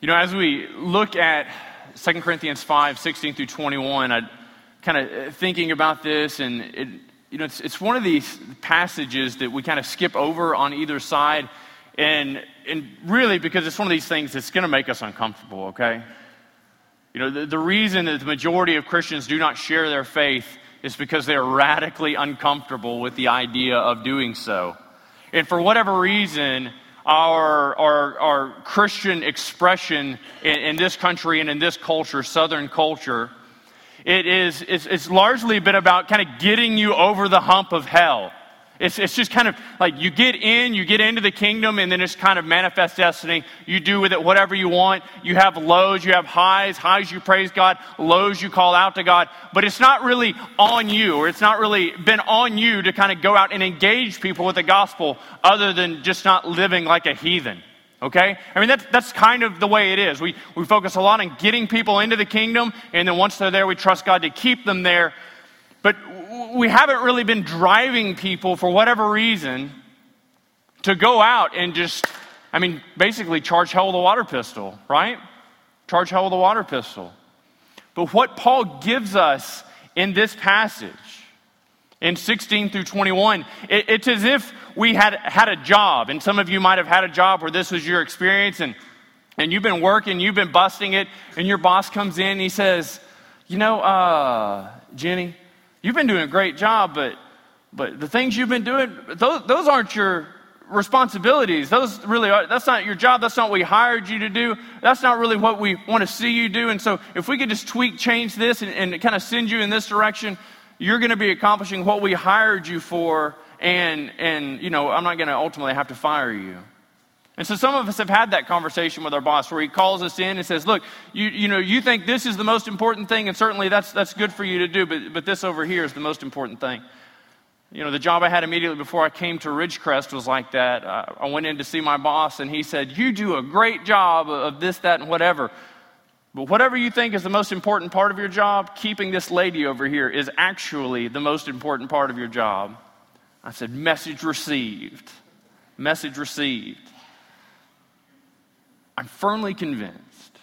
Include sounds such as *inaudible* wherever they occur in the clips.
You know, as we look at 2 Corinthians 5 16 through 21, I kind of uh, thinking about this, and it, you know, it's, it's one of these passages that we kind of skip over on either side, and, and really because it's one of these things that's going to make us uncomfortable, okay? You know, the, the reason that the majority of Christians do not share their faith is because they're radically uncomfortable with the idea of doing so. And for whatever reason, our, our, our Christian expression in, in, this country and in this culture, Southern culture, it is, it's, it's largely been about kind of getting you over the hump of hell. It's, it's just kind of like you get in, you get into the kingdom, and then it's kind of manifest destiny. You do with it whatever you want. You have lows, you have highs. Highs, you praise God. Lows, you call out to God. But it's not really on you, or it's not really been on you to kind of go out and engage people with the gospel other than just not living like a heathen. Okay? I mean, that's, that's kind of the way it is. We, we focus a lot on getting people into the kingdom, and then once they're there, we trust God to keep them there. But we haven't really been driving people for whatever reason to go out and just, I mean, basically charge hell with a water pistol, right? Charge hell with a water pistol. But what Paul gives us in this passage, in 16 through 21, it, it's as if we had had a job. And some of you might have had a job where this was your experience and, and you've been working, you've been busting it, and your boss comes in and he says, You know, uh, Jenny, You've been doing a great job, but, but the things you've been doing, those, those aren't your responsibilities. Those really are, that's not your job. That's not what we hired you to do. That's not really what we want to see you do. And so if we could just tweak, change this, and, and kind of send you in this direction, you're going to be accomplishing what we hired you for. And, and you know, I'm not going to ultimately have to fire you. And so some of us have had that conversation with our boss where he calls us in and says, Look, you, you know, you think this is the most important thing, and certainly that's, that's good for you to do, but, but this over here is the most important thing. You know, the job I had immediately before I came to Ridgecrest was like that. I went in to see my boss, and he said, You do a great job of this, that, and whatever. But whatever you think is the most important part of your job, keeping this lady over here is actually the most important part of your job. I said, Message received. Message received. I'm firmly convinced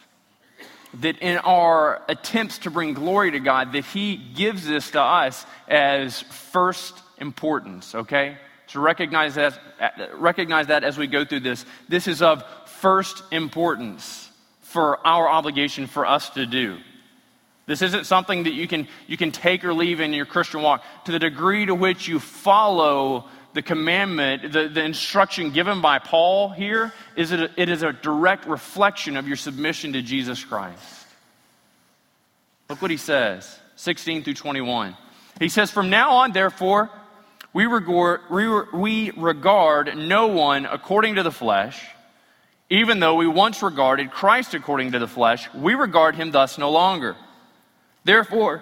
that in our attempts to bring glory to God, that He gives this to us as first importance, okay? To recognize that, recognize that as we go through this. This is of first importance for our obligation for us to do. This isn't something that you can, you can take or leave in your Christian walk. To the degree to which you follow the commandment, the, the instruction given by Paul here, is it, it is a direct reflection of your submission to Jesus Christ. Look what he says, 16 through 21. He says, From now on, therefore, we regard, we regard no one according to the flesh. Even though we once regarded Christ according to the flesh, we regard him thus no longer. Therefore,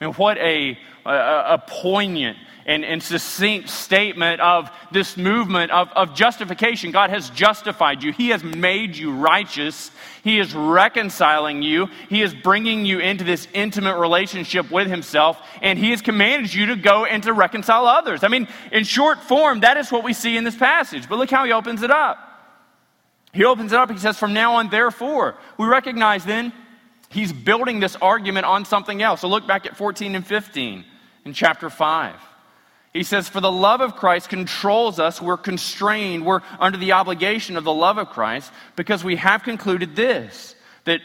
And what a, a, a poignant and, and, succinct statement of this movement of, of justification. God has justified you. He has made you righteous. He is reconciling you. He is bringing you into this intimate relationship with Himself. And He has commanded you to go and to reconcile others. I mean, in short form, that is what we see in this passage. But look how He opens it up. He opens it up. He says, From now on, therefore, we recognize then he's building this argument on something else. So look back at 14 and 15 in chapter 5. He says, For the love of Christ controls us. We're constrained. We're under the obligation of the love of Christ because we have concluded this that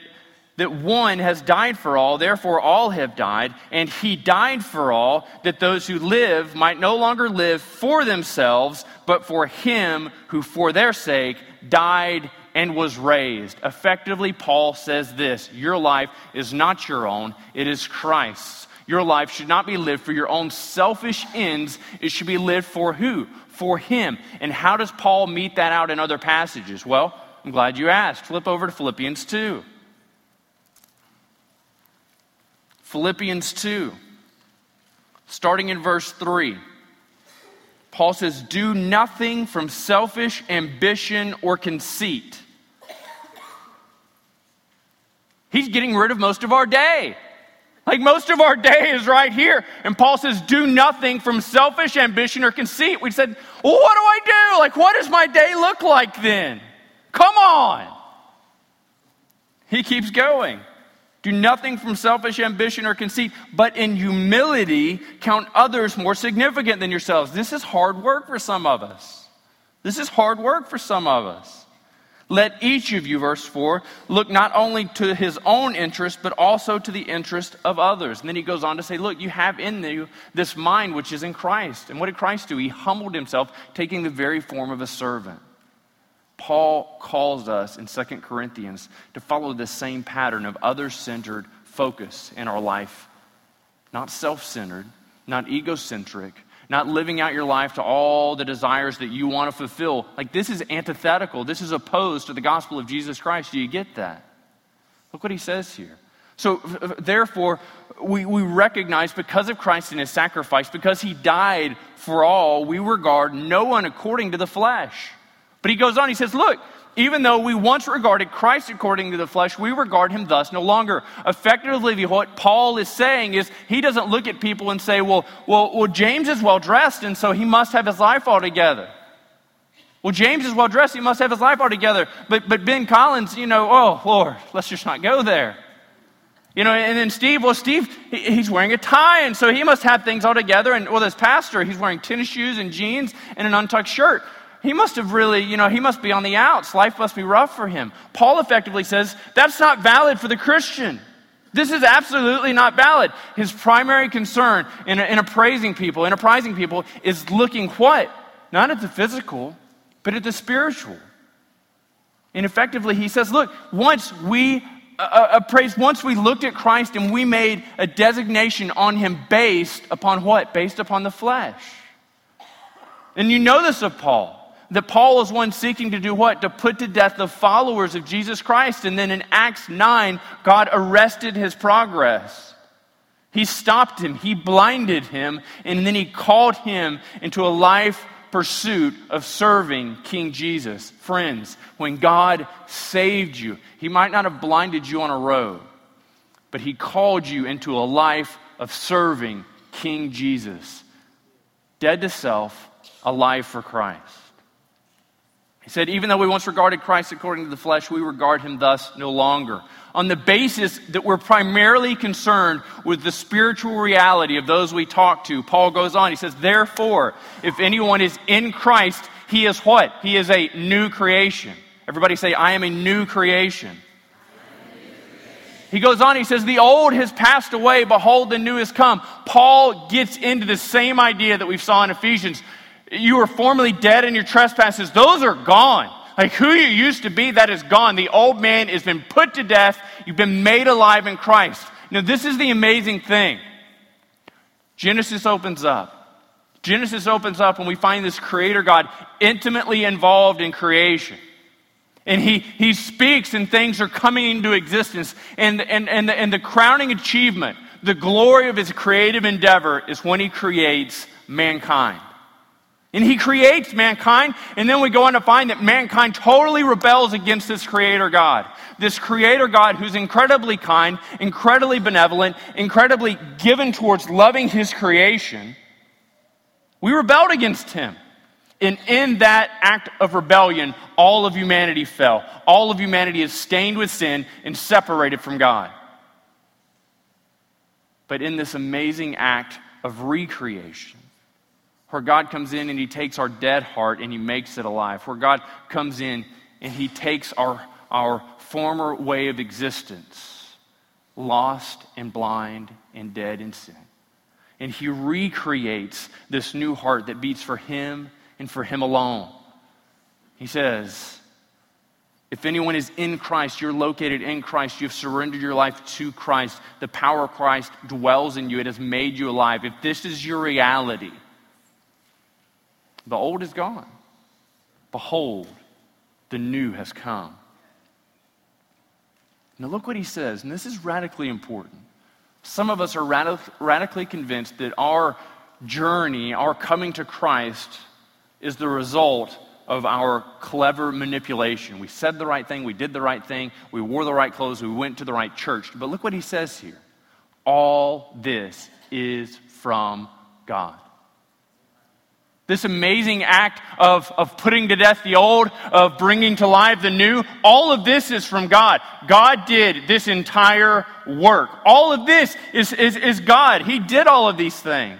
that one has died for all, therefore all have died, and he died for all, that those who live might no longer live for themselves, but for him who for their sake died and was raised. Effectively, Paul says this Your life is not your own, it is Christ's. Your life should not be lived for your own selfish ends, it should be lived for who? For him. And how does Paul mete that out in other passages? Well, I'm glad you asked. Flip over to Philippians 2. Philippians 2, starting in verse 3. Paul says, Do nothing from selfish ambition or conceit. He's getting rid of most of our day. Like most of our day is right here. And Paul says, Do nothing from selfish ambition or conceit. We said, Well, what do I do? Like, what does my day look like then? Come on. He keeps going. Do nothing from selfish ambition or conceit, but in humility count others more significant than yourselves. This is hard work for some of us. This is hard work for some of us. Let each of you, verse 4, look not only to his own interest, but also to the interest of others. And then he goes on to say, Look, you have in you this mind which is in Christ. And what did Christ do? He humbled himself, taking the very form of a servant. Paul calls us in 2 Corinthians to follow the same pattern of other centered focus in our life. Not self centered, not egocentric, not living out your life to all the desires that you want to fulfill. Like, this is antithetical. This is opposed to the gospel of Jesus Christ. Do you get that? Look what he says here. So, therefore, we, we recognize because of Christ and his sacrifice, because he died for all, we regard no one according to the flesh. But he goes on, he says, Look, even though we once regarded Christ according to the flesh, we regard him thus no longer. Effectively, what Paul is saying is he doesn't look at people and say, well, well, well James is well dressed, and so he must have his life all together. Well, James is well dressed, he must have his life all together. But, but Ben Collins, you know, oh, Lord, let's just not go there. You know, and then Steve, well, Steve, he's wearing a tie, and so he must have things all together. And well, this pastor, he's wearing tennis shoes and jeans and an untucked shirt he must have really, you know, he must be on the outs. Life must be rough for him. Paul effectively says that's not valid for the Christian. This is absolutely not valid. His primary concern in, in appraising people, in apprising people, is looking what? Not at the physical, but at the spiritual. And effectively, he says, look, once we uh, uh appraised, once we looked at Christ and we made a designation on him based upon what? Based upon the flesh. And you know this of Paul that Paul is one seeking to do what? To put to death the followers of Jesus Christ. And then in Acts 9, God arrested his progress. He stopped him, he blinded him, and then he called him into a life pursuit of serving King Jesus. Friends, when God saved you, he might not have blinded you on a road, but he called you into a life of serving King Jesus. Dead to self, alive for Christ. He said, even though we once regarded Christ according to the flesh, we regard him thus no longer. On the basis that we're primarily concerned with the spiritual reality of those we talk to, Paul goes on, he says, therefore, if anyone is in Christ, he is what? He is a new creation. Everybody say, I am a new creation. He goes on, he says, The old has passed away, behold, the new has come. Paul gets into the same idea that we saw in Ephesians you were formerly dead in your trespasses, those are gone. Like who you used to be, that is gone. The old man has been put to death. You've been made alive in Christ. Now, this is the amazing thing. Genesis opens up. Genesis opens up and we find this creator God intimately involved in creation. And he, he speaks and things are coming into existence. And, and, and, the, and the crowning achievement, the glory of his creative endeavor is when he creates mankind. And he creates mankind, and then we go on to find that mankind totally rebels against this creator God. This creator God who's incredibly kind, incredibly benevolent, incredibly given towards loving his creation. We rebelled against him. And in that act of rebellion, all of humanity fell. All of humanity is stained with sin and separated from God. But in this amazing act of recreation, where God comes in and He takes our dead heart and He makes it alive, where God comes in and He takes our, our former way of existence lost and blind and dead in sin. And he recreates this new heart that beats for him and for him alone. He says, if anyone is in Christ, you're located in Christ, you've surrendered your life to Christ, the power of Christ dwells in you, it has made you alive. If this is your reality, the old is gone. Behold, the new has come. Now, look what he says, and this is radically important. Some of us are radic- radically convinced that our journey, our coming to Christ, is the result of our clever manipulation. We said the right thing, we did the right thing, we wore the right clothes, we went to the right church. But look what he says here all this is from God. This amazing act of, of putting to death the old, of bringing to life the new, all of this is from God. God did this entire work. All of this is, is, is God. He did all of these things.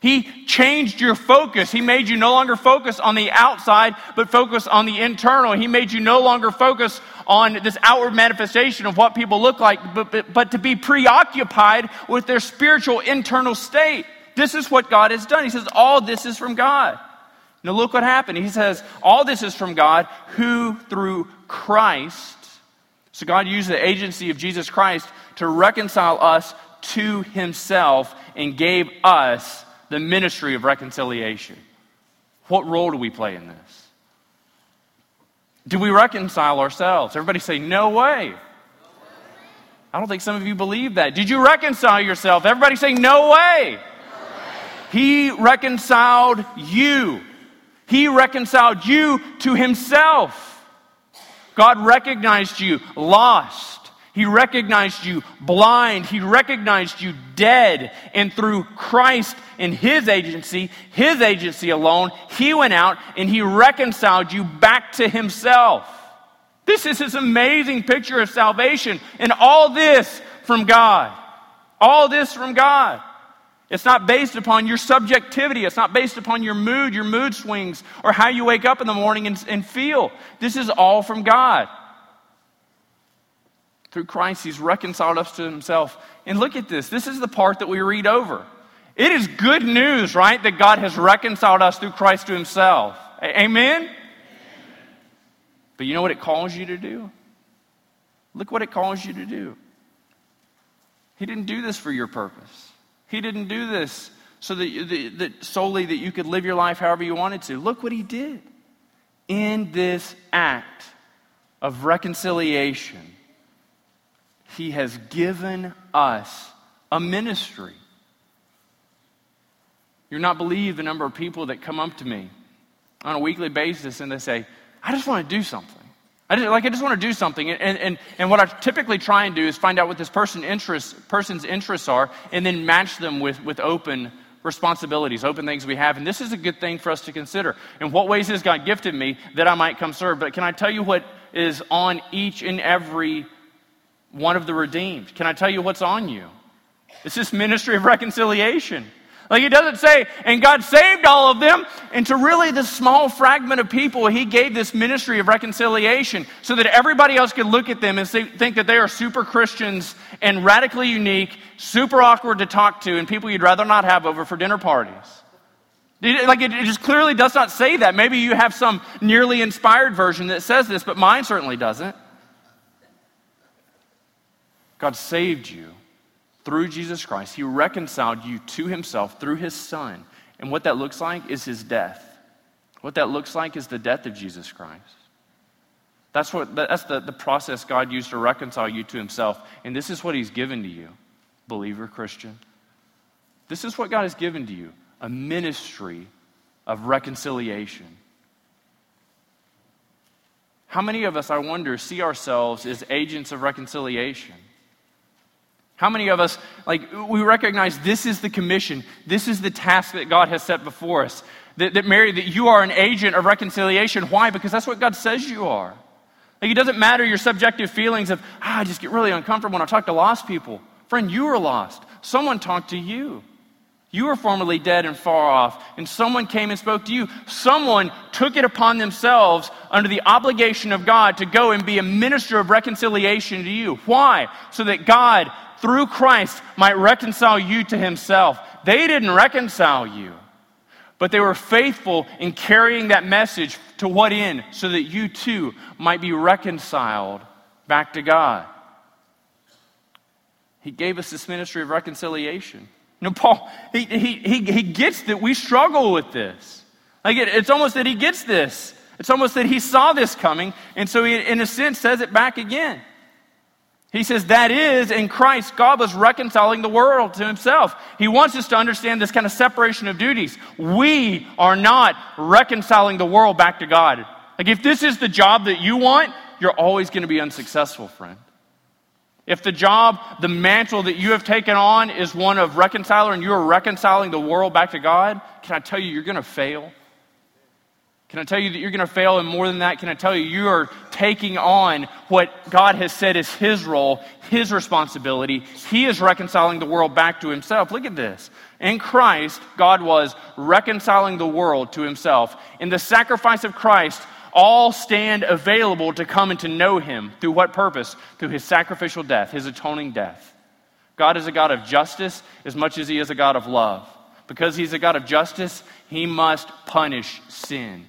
He changed your focus. He made you no longer focus on the outside, but focus on the internal. He made you no longer focus on this outward manifestation of what people look like, but, but, but to be preoccupied with their spiritual internal state. This is what God has done. He says, All this is from God. Now, look what happened. He says, All this is from God, who through Christ, so God used the agency of Jesus Christ to reconcile us to himself and gave us the ministry of reconciliation. What role do we play in this? Do we reconcile ourselves? Everybody say, No way. I don't think some of you believe that. Did you reconcile yourself? Everybody say, No way. He reconciled you. He reconciled you to Himself. God recognized you lost. He recognized you blind. He recognized you dead. And through Christ and His agency, His agency alone, He went out and He reconciled you back to Himself. This is His amazing picture of salvation. And all this from God. All this from God. It's not based upon your subjectivity. It's not based upon your mood, your mood swings, or how you wake up in the morning and, and feel. This is all from God. Through Christ, He's reconciled us to Himself. And look at this. This is the part that we read over. It is good news, right, that God has reconciled us through Christ to Himself. Amen? But you know what it calls you to do? Look what it calls you to do. He didn't do this for your purpose. He didn't do this so that, that solely that you could live your life however you wanted to. Look what he did. In this act of reconciliation, he has given us a ministry. You're not believe the number of people that come up to me on a weekly basis and they say, I just want to do something. I just, like I just want to do something, and, and, and what I typically try and do is find out what this person interests, person's interests are, and then match them with, with open responsibilities, open things we have. And this is a good thing for us to consider. In what ways has God gifted me that I might come serve? But can I tell you what is on each and every one of the redeemed? Can I tell you what's on you? It's this ministry of reconciliation. Like it doesn't say, and God saved all of them. And to really this small fragment of people, He gave this ministry of reconciliation so that everybody else could look at them and think that they are super Christians and radically unique, super awkward to talk to, and people you'd rather not have over for dinner parties. Like it just clearly does not say that. Maybe you have some nearly inspired version that says this, but mine certainly doesn't. God saved you through Jesus Christ, He reconciled you to Himself through His Son. And what that looks like is His death. What that looks like is the death of Jesus Christ. That's, what, that's the, the process God used to reconcile you to Himself. And this is what He's given to you, believer, Christian. This is what God has given to you a ministry of reconciliation. How many of us, I wonder, see ourselves as agents of reconciliation? How many of us, like, we recognize this is the commission, this is the task that God has set before us? That, that Mary, that you are an agent of reconciliation. Why? Because that's what God says you are. Like, it doesn't matter your subjective feelings of, ah, I just get really uncomfortable when I talk to lost people. Friend, you are lost. Someone talked to you. You were formerly dead and far off, and someone came and spoke to you. Someone took it upon themselves under the obligation of God to go and be a minister of reconciliation to you. Why? So that God, through Christ, might reconcile you to himself. They didn't reconcile you, but they were faithful in carrying that message to what end? So that you too might be reconciled back to God. He gave us this ministry of reconciliation. You know, Paul, he, he, he, he gets that we struggle with this. Like it, it's almost that he gets this. It's almost that he saw this coming, and so he, in a sense, says it back again. He says, that is, in Christ, God was reconciling the world to himself. He wants us to understand this kind of separation of duties. We are not reconciling the world back to God. Like, if this is the job that you want, you're always going to be unsuccessful, friend. If the job, the mantle that you have taken on is one of reconciler and you are reconciling the world back to God, can I tell you you're going to fail? Can I tell you that you're going to fail? And more than that, can I tell you you are taking on what God has said is His role, His responsibility. He is reconciling the world back to Himself. Look at this. In Christ, God was reconciling the world to Himself. In the sacrifice of Christ, all stand available to come and to know him. Through what purpose? Through his sacrificial death, his atoning death. God is a God of justice as much as he is a God of love. Because he's a God of justice, he must punish sin.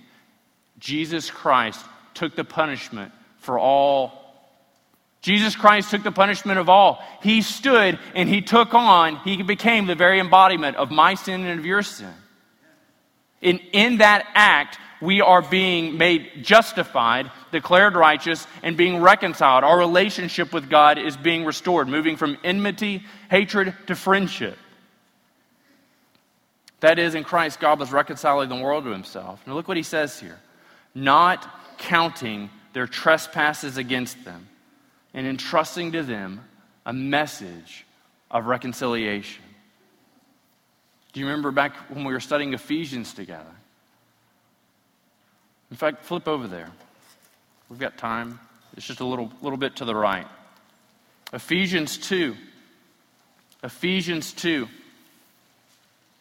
Jesus Christ took the punishment for all. Jesus Christ took the punishment of all. He stood and he took on, he became the very embodiment of my sin and of your sin. In, in that act, we are being made justified, declared righteous, and being reconciled. Our relationship with God is being restored, moving from enmity, hatred, to friendship. That is, in Christ, God was reconciling the world to himself. Now, look what he says here not counting their trespasses against them, and entrusting to them a message of reconciliation. Do you remember back when we were studying Ephesians together? In fact, flip over there. We've got time. It's just a little, little bit to the right. Ephesians 2. Ephesians 2.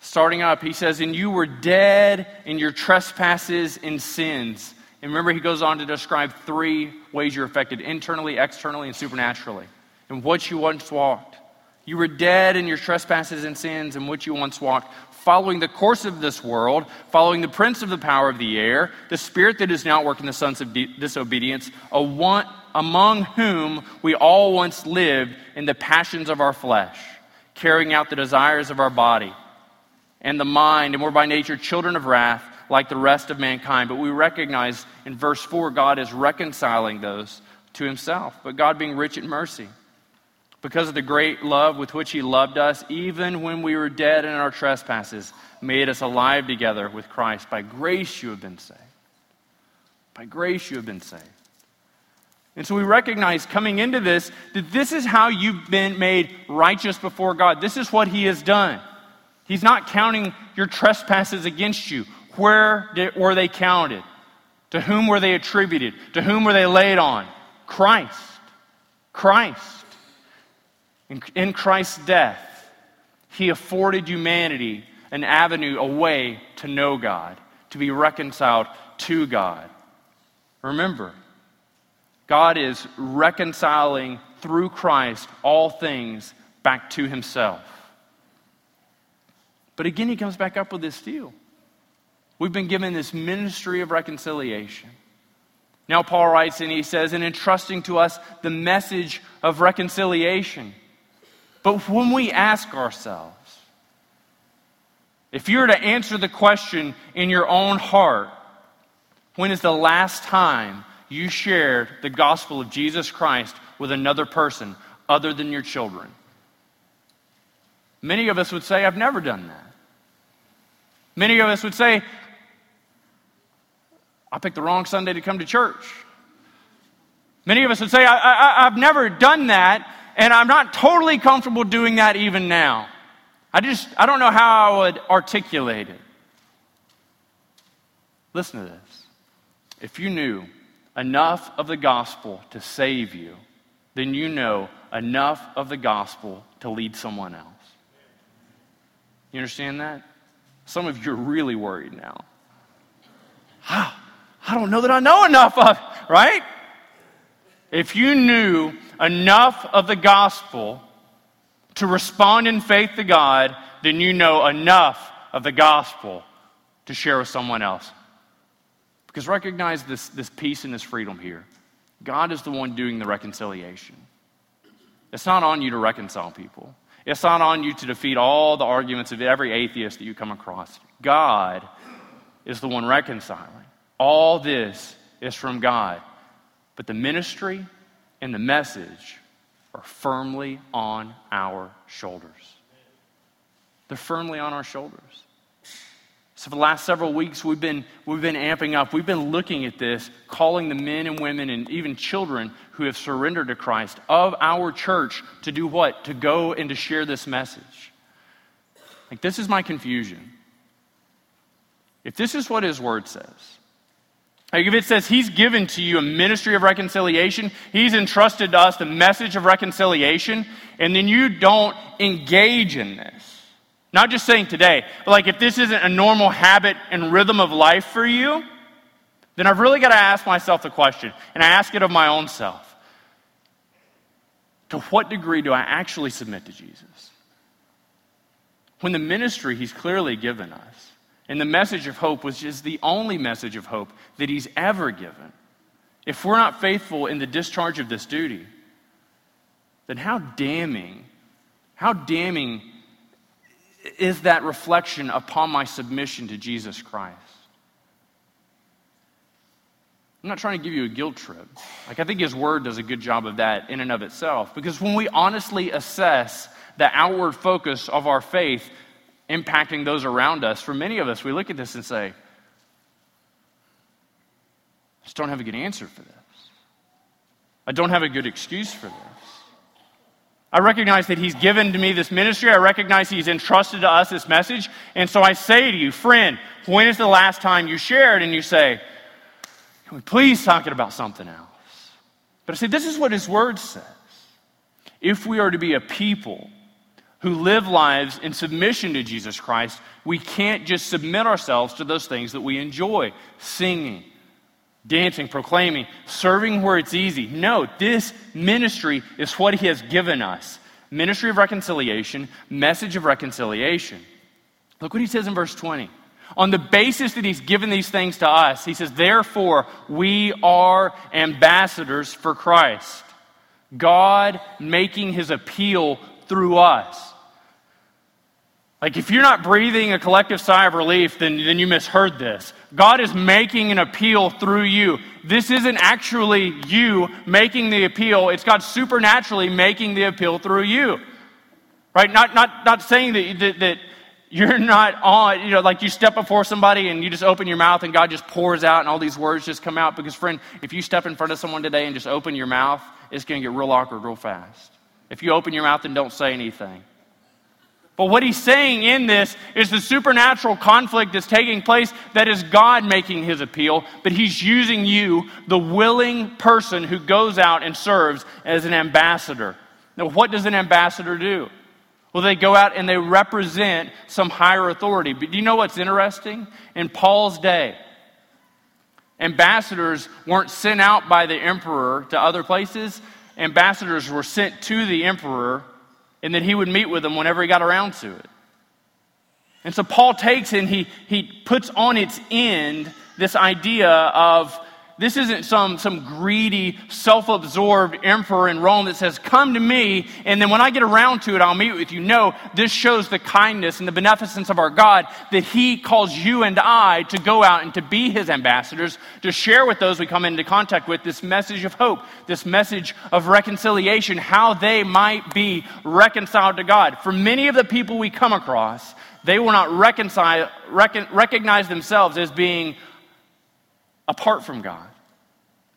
Starting up, he says, And you were dead in your trespasses and sins. And remember, he goes on to describe three ways you're affected internally, externally, and supernaturally. And what you once walked. You were dead in your trespasses and sins in which you once walked, following the course of this world, following the prince of the power of the air, the spirit that is now working the sons of disobedience, among whom we all once lived in the passions of our flesh, carrying out the desires of our body and the mind, and we're by nature children of wrath like the rest of mankind. But we recognize in verse 4, God is reconciling those to himself, but God being rich in mercy because of the great love with which He loved us, even when we were dead in our trespasses, made us alive together with Christ. By grace you have been saved. By grace you have been saved. And so we recognize coming into this that this is how you've been made righteous before God. This is what He has done. He's not counting your trespasses against you. Where did, were they counted? To whom were they attributed? To whom were they laid on? Christ. Christ. In, in Christ's death, he afforded humanity an avenue, a way to know God, to be reconciled to God. Remember, God is reconciling through Christ all things back to himself. But again, he comes back up with this deal. We've been given this ministry of reconciliation. Now, Paul writes and he says, in entrusting to us the message of reconciliation. But when we ask ourselves, if you were to answer the question in your own heart, when is the last time you shared the gospel of Jesus Christ with another person other than your children? Many of us would say, I've never done that. Many of us would say, I picked the wrong Sunday to come to church. Many of us would say, I, have never done that and I'm not totally comfortable doing that even now. I just, I don't know how I would articulate it. Listen to this. If you knew enough of the gospel to save you, then you know enough of the gospel to lead someone else. You understand that? Some of you are really worried now. Ah, I don't know that I know enough of, right? If you knew enough of the gospel to respond in faith to God, then you know enough of the gospel to share with someone else. Because recognize this, this peace and this freedom here. God is the one doing the reconciliation. It's not on you to reconcile people. It's not on you to defeat all the arguments of every atheist that you come across. God is the one reconciling. All this is from God. But the ministry and the message are firmly on our shoulders. They're firmly on our shoulders. So, for the last several weeks, we've been, we've been amping up. We've been looking at this, calling the men and women and even children who have surrendered to Christ of our church to do what? To go and to share this message. Like, this is my confusion. If this is what his word says, like if it says he's given to you a ministry of reconciliation, he's entrusted to us the message of reconciliation, and then you don't engage in this not just saying today, but like if this isn't a normal habit and rhythm of life for you, then I've really got to ask myself the question, and I ask it of my own self. To what degree do I actually submit to Jesus? When the ministry he's clearly given us, and the message of hope, which is the only message of hope that he's ever given, if we're not faithful in the discharge of this duty, then how damning, how damning is that reflection upon my submission to Jesus Christ. I'm not trying to give you a guilt trip. Like, I think His Word does a good job of that in and of itself. Because when we honestly assess the outward focus of our faith impacting those around us, for many of us, we look at this and say, I just don't have a good answer for this. I don't have a good excuse for this. I recognize that He's given to me this ministry. I recognize He's entrusted to us this message. And so I say to you, friend, when is the last time you shared? And you say, Can we please talk about something else? But I say, This is what His Word says. If we are to be a people who live lives in submission to Jesus Christ, we can't just submit ourselves to those things that we enjoy singing, dancing, proclaiming, serving where it's easy. No, this ministry is what He has given us ministry of reconciliation, message of reconciliation. Look what He says in verse 20. On the basis that He's given these things to us, He says, Therefore, we are ambassadors for Christ. God making His appeal through us. Like, if you're not breathing a collective sigh of relief, then, then you misheard this. God is making an appeal through you. This isn't actually you making the appeal, it's God supernaturally making the appeal through you. Right? Not, not, not saying that, that, that you're not on, you know, like you step before somebody and you just open your mouth and God just pours out and all these words just come out. Because, friend, if you step in front of someone today and just open your mouth, it's going to get real awkward real fast. If you open your mouth and don't say anything, but what he's saying in this is the supernatural conflict that's taking place that is God making his appeal, but he's using you, the willing person who goes out and serves as an ambassador. Now, what does an ambassador do? Well, they go out and they represent some higher authority. But do you know what's interesting? In Paul's day, ambassadors weren't sent out by the emperor to other places, ambassadors were sent to the emperor and that he would meet with them whenever he got around to it. And so Paul takes and he, he puts on its end this idea of this isn't some, some greedy, self absorbed emperor in Rome that says, Come to me, and then when I get around to it, I'll meet with you. No, this shows the kindness and the beneficence of our God that He calls you and I to go out and to be His ambassadors, to share with those we come into contact with this message of hope, this message of reconciliation, how they might be reconciled to God. For many of the people we come across, they will not reconcile, recon, recognize themselves as being apart from God.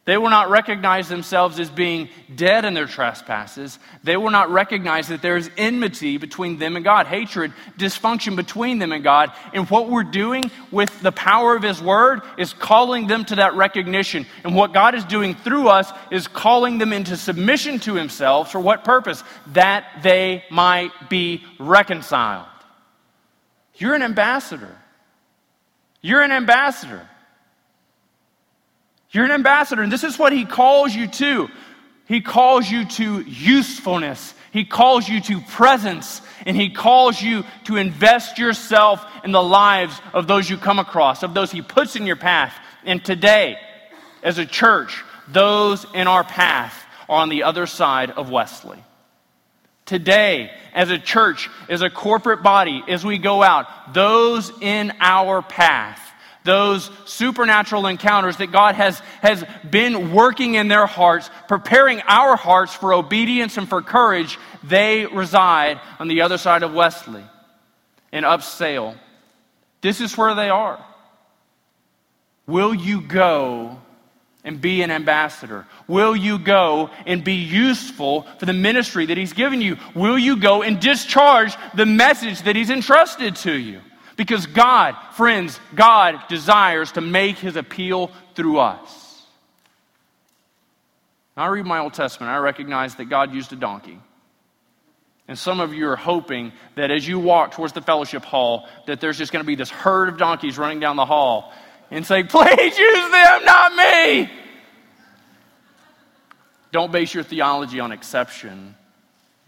They will not recognize themselves as being dead in their trespasses. They will not recognize that there is enmity between them and God, hatred, dysfunction between them and God. And what we're doing with the power of His Word is calling them to that recognition. And what God is doing through us is calling them into submission to Himself. For what purpose? That they might be reconciled. You're an ambassador. You're an ambassador. You're an ambassador, and this is what he calls you to. He calls you to usefulness. He calls you to presence, and he calls you to invest yourself in the lives of those you come across, of those he puts in your path. And today, as a church, those in our path are on the other side of Wesley. Today, as a church, as a corporate body, as we go out, those in our path, those supernatural encounters that God has, has been working in their hearts, preparing our hearts for obedience and for courage, they reside on the other side of Wesley in Upsale. This is where they are. Will you go and be an ambassador? Will you go and be useful for the ministry that He's given you? Will you go and discharge the message that He's entrusted to you? Because God, friends, God desires to make His appeal through us. I read my Old Testament, I recognize that God used a donkey. And some of you are hoping that as you walk towards the fellowship hall, that there's just going to be this herd of donkeys running down the hall and say, *laughs* Please use them, not me. Don't base your theology on exception,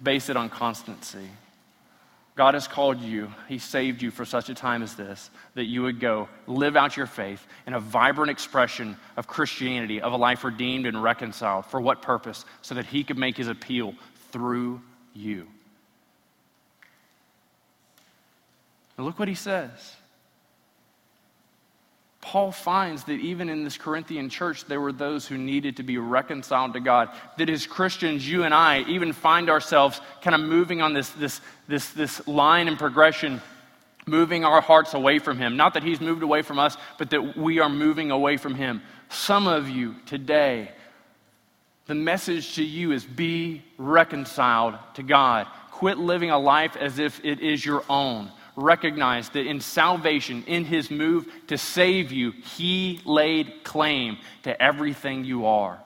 base it on constancy. God has called you, He saved you for such a time as this, that you would go live out your faith in a vibrant expression of Christianity, of a life redeemed and reconciled. For what purpose? So that He could make His appeal through you. Look what He says. Paul finds that even in this Corinthian church, there were those who needed to be reconciled to God. That as Christians, you and I even find ourselves kind of moving on this, this, this, this line and progression, moving our hearts away from Him. Not that He's moved away from us, but that we are moving away from Him. Some of you today, the message to you is be reconciled to God. Quit living a life as if it is your own recognize that in salvation, in his move to save you, he laid claim to everything you are.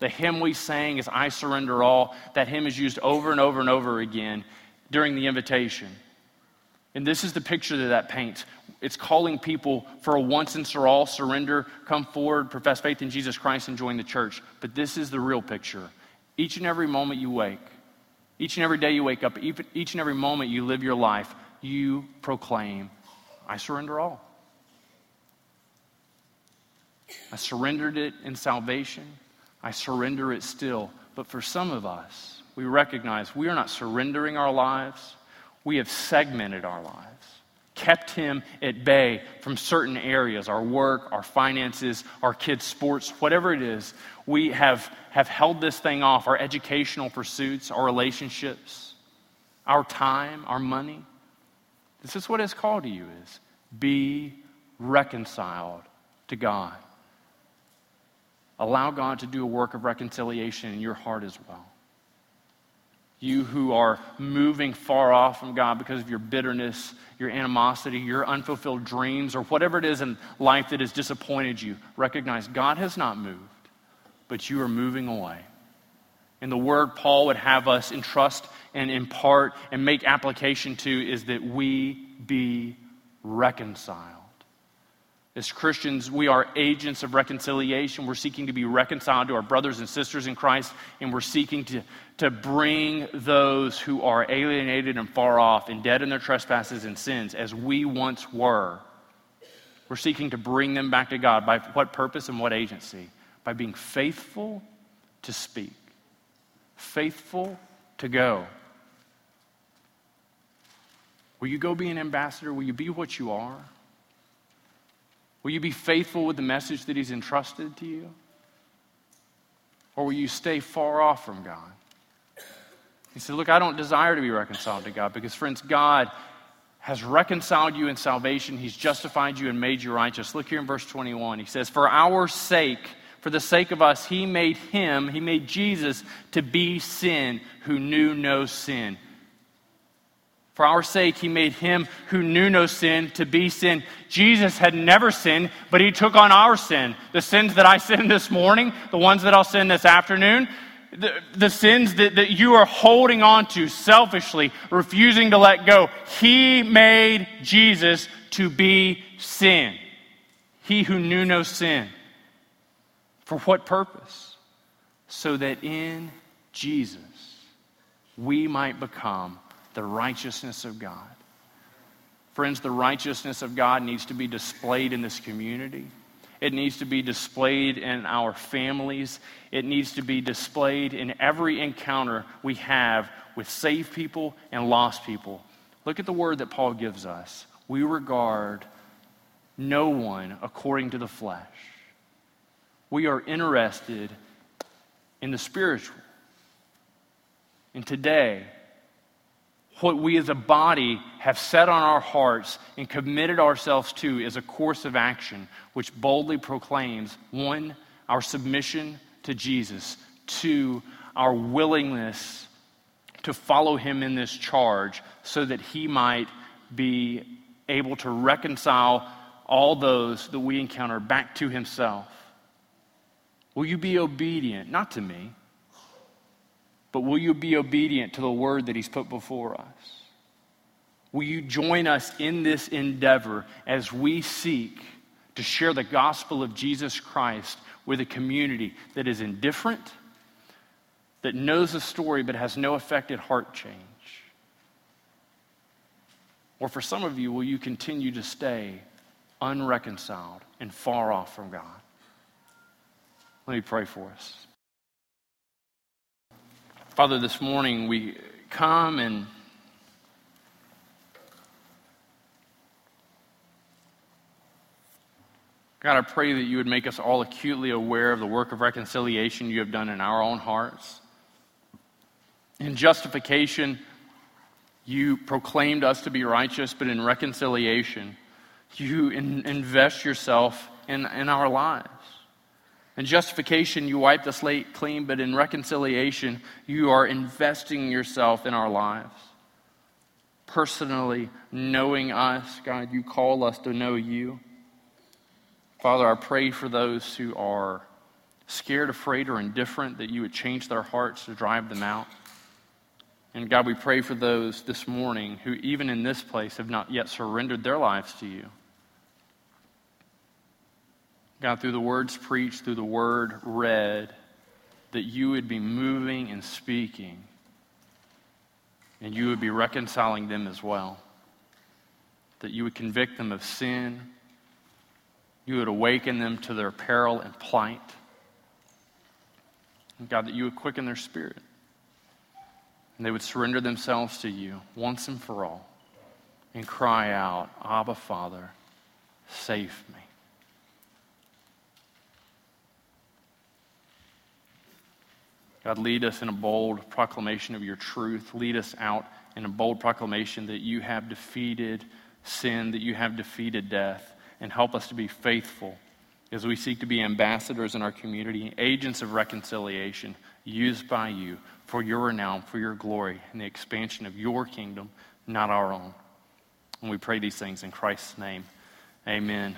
The hymn we sang is I Surrender All. That hymn is used over and over and over again during the invitation. And this is the picture that that paints. It's calling people for a once and for all surrender, come forward, profess faith in Jesus Christ, and join the church. But this is the real picture. Each and every moment you wake, each and every day you wake up, each and every moment you live your life, you proclaim, I surrender all. I surrendered it in salvation. I surrender it still. But for some of us, we recognize we are not surrendering our lives. We have segmented our lives, kept Him at bay from certain areas our work, our finances, our kids' sports, whatever it is. We have, have held this thing off our educational pursuits, our relationships, our time, our money. This is what his call to you is be reconciled to God. Allow God to do a work of reconciliation in your heart as well. You who are moving far off from God because of your bitterness, your animosity, your unfulfilled dreams, or whatever it is in life that has disappointed you, recognize God has not moved, but you are moving away. And the word Paul would have us entrust and impart and make application to is that we be reconciled. As Christians, we are agents of reconciliation. We're seeking to be reconciled to our brothers and sisters in Christ, and we're seeking to, to bring those who are alienated and far off and dead in their trespasses and sins, as we once were. We're seeking to bring them back to God. By what purpose and what agency? By being faithful to speak, faithful to go. Will you go be an ambassador? Will you be what you are? Will you be faithful with the message that He's entrusted to you? Or will you stay far off from God? He said, Look, I don't desire to be reconciled to God because, friends, God has reconciled you in salvation. He's justified you and made you righteous. Look here in verse 21. He says, For our sake, for the sake of us, He made Him, He made Jesus to be sin who knew no sin for our sake, he made him who knew no sin to be sin. Jesus had never sinned, but he took on our sin. The sins that I sinned this morning, the ones that I'll sin this afternoon, the, the sins that, that you are holding on to selfishly, refusing to let go. He made Jesus to be sin. He who knew no sin. For what purpose? So that in Jesus we might become the righteousness of God. Friends, the righteousness of God needs to be displayed in this community. It needs to be displayed in our families. It needs to be displayed in every encounter we have with saved people and lost people. Look at the word that Paul gives us. We regard no one according to the flesh. We are interested in the spiritual. And today, what we as a body have set on our hearts and committed ourselves to is a course of action which boldly proclaims one, our submission to Jesus, two, our willingness to follow him in this charge so that he might be able to reconcile all those that we encounter back to himself. Will you be obedient, not to me, but will you be obedient to the word that He's put before us? Will you join us in this endeavor as we seek to share the gospel of Jesus Christ with a community that is indifferent, that knows the story but has no affected heart change? Or for some of you, will you continue to stay unreconciled and far off from God? Let me pray for us. Father, this morning we come and God, I pray that you would make us all acutely aware of the work of reconciliation you have done in our own hearts. In justification, you proclaimed us to be righteous, but in reconciliation, you in, invest yourself in, in our lives. In justification, you wipe the slate clean, but in reconciliation, you are investing yourself in our lives. Personally, knowing us, God, you call us to know you. Father, I pray for those who are scared, afraid, or indifferent that you would change their hearts to drive them out. And God, we pray for those this morning who, even in this place, have not yet surrendered their lives to you. God, through the words preached, through the word read, that you would be moving and speaking, and you would be reconciling them as well. That you would convict them of sin, you would awaken them to their peril and plight. And God, that you would quicken their spirit, and they would surrender themselves to you once and for all, and cry out, Abba, Father, save me. God, lead us in a bold proclamation of your truth. Lead us out in a bold proclamation that you have defeated sin, that you have defeated death, and help us to be faithful as we seek to be ambassadors in our community, agents of reconciliation used by you for your renown, for your glory, and the expansion of your kingdom, not our own. And we pray these things in Christ's name. Amen.